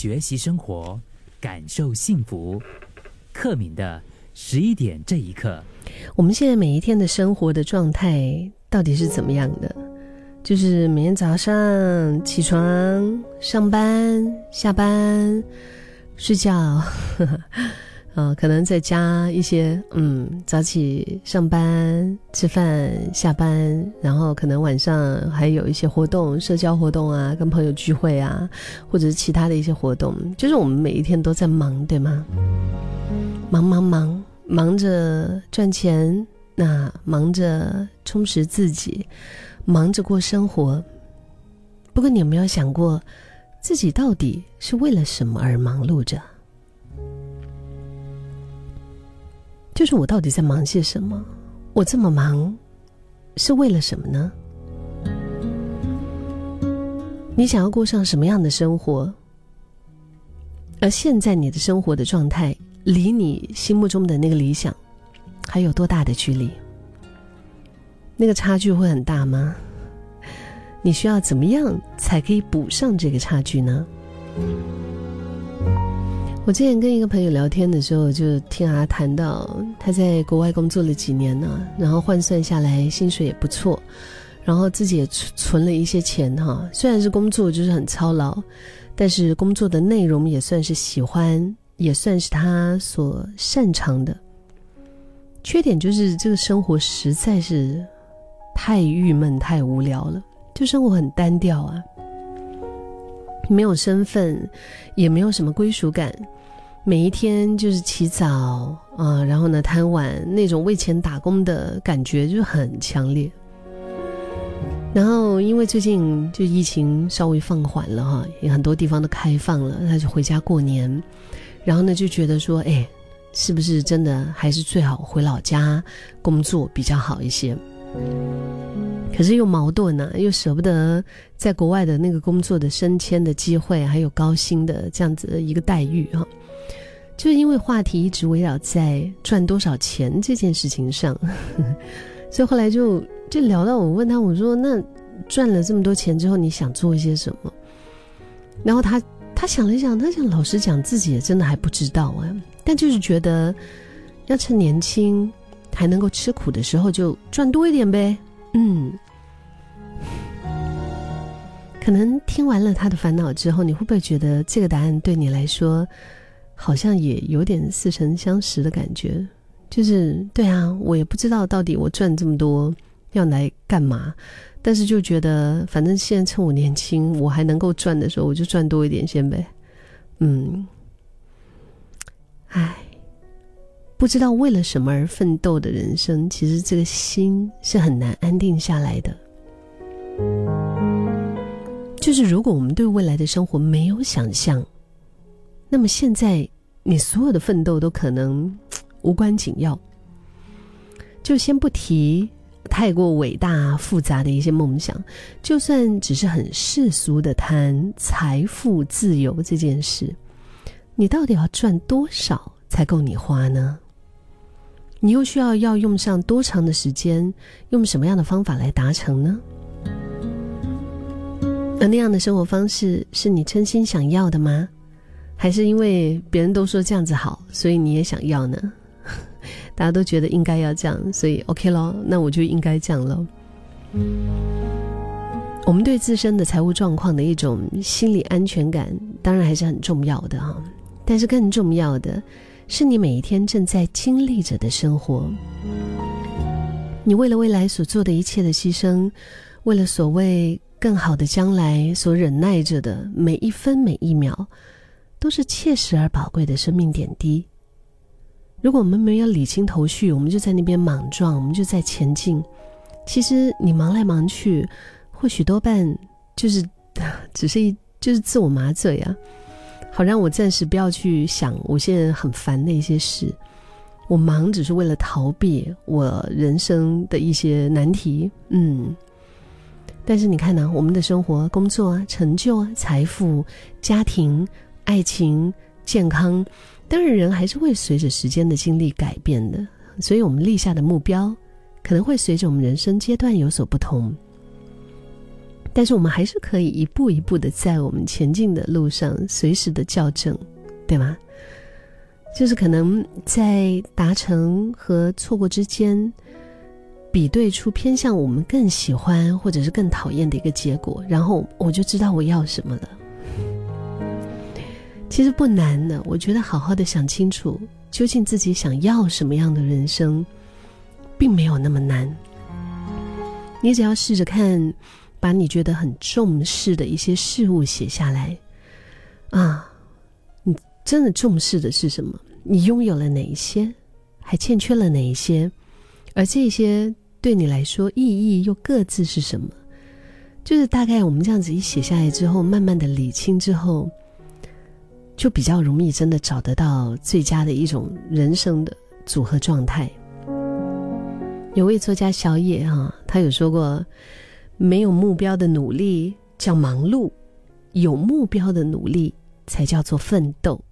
学习生活，感受幸福。克敏的十一点这一刻，我们现在每一天的生活的状态到底是怎么样的？就是每天早上起床、上班、下班、睡觉。啊，可能在家一些，嗯，早起上班、吃饭、下班，然后可能晚上还有一些活动、社交活动啊，跟朋友聚会啊，或者是其他的一些活动，就是我们每一天都在忙，对吗？忙忙忙，忙着赚钱，那忙着充实自己，忙着过生活。不过，你有没有想过，自己到底是为了什么而忙碌着？就是我到底在忙些什么？我这么忙，是为了什么呢？你想要过上什么样的生活？而现在你的生活的状态，离你心目中的那个理想，还有多大的距离？那个差距会很大吗？你需要怎么样才可以补上这个差距呢？我之前跟一个朋友聊天的时候，就听他谈到他在国外工作了几年呢，然后换算下来薪水也不错，然后自己也存存了一些钱哈。虽然是工作就是很操劳，但是工作的内容也算是喜欢，也算是他所擅长的。缺点就是这个生活实在是太郁闷、太无聊了，就生活很单调啊。没有身份，也没有什么归属感，每一天就是起早啊，然后呢贪玩，那种为钱打工的感觉就很强烈。然后因为最近就疫情稍微放缓了哈，也很多地方都开放了，他就回家过年，然后呢就觉得说，哎，是不是真的还是最好回老家工作比较好一些？可是又矛盾呢，又舍不得在国外的那个工作的升迁的机会，还有高薪的这样子的一个待遇哈，就是因为话题一直围绕在赚多少钱这件事情上，所以后来就就聊到我问他，我说那赚了这么多钱之后，你想做一些什么？然后他他想了想，他想老实讲，自己也真的还不知道啊，但就是觉得要趁年轻。还能够吃苦的时候，就赚多一点呗。嗯，可能听完了他的烦恼之后，你会不会觉得这个答案对你来说，好像也有点似曾相识的感觉？就是对啊，我也不知道到底我赚这么多要来干嘛，但是就觉得反正现在趁我年轻，我还能够赚的时候，我就赚多一点先呗。嗯，不知道为了什么而奋斗的人生，其实这个心是很难安定下来的。就是如果我们对未来的生活没有想象，那么现在你所有的奋斗都可能无关紧要。就先不提太过伟大复杂的一些梦想，就算只是很世俗的谈财富自由这件事，你到底要赚多少才够你花呢？你又需要要用上多长的时间，用什么样的方法来达成呢？而那样的生活方式是你真心想要的吗？还是因为别人都说这样子好，所以你也想要呢？大家都觉得应该要这样，所以 OK 咯，那我就应该这样喽。我们对自身的财务状况的一种心理安全感，当然还是很重要的哈。但是更重要的。是你每一天正在经历着的生活，你为了未来所做的一切的牺牲，为了所谓更好的将来所忍耐着的每一分每一秒，都是切实而宝贵的生命点滴。如果我们没有理清头绪，我们就在那边莽撞，我们就在前进。其实你忙来忙去，或许多半就是 只是一就是自我麻醉啊。好让我暂时不要去想我现在很烦的一些事，我忙只是为了逃避我人生的一些难题，嗯。但是你看呢，我们的生活、工作、成就、财富、家庭、爱情、健康，当然人还是会随着时间的经历改变的，所以我们立下的目标可能会随着我们人生阶段有所不同。但是我们还是可以一步一步的在我们前进的路上随时的校正，对吗？就是可能在达成和错过之间，比对出偏向我们更喜欢或者是更讨厌的一个结果，然后我就知道我要什么了。其实不难的，我觉得好好的想清楚，究竟自己想要什么样的人生，并没有那么难。你只要试着看，把你觉得很重视的一些事物写下来，啊。你真的重视的是什么？你拥有了哪一些，还欠缺了哪一些？而这些对你来说意义又各自是什么？就是大概我们这样子一写下来之后，慢慢的理清之后，就比较容易真的找得到最佳的一种人生的组合状态。有位作家小野哈，他有说过：没有目标的努力叫忙碌，有目标的努力才叫做奋斗。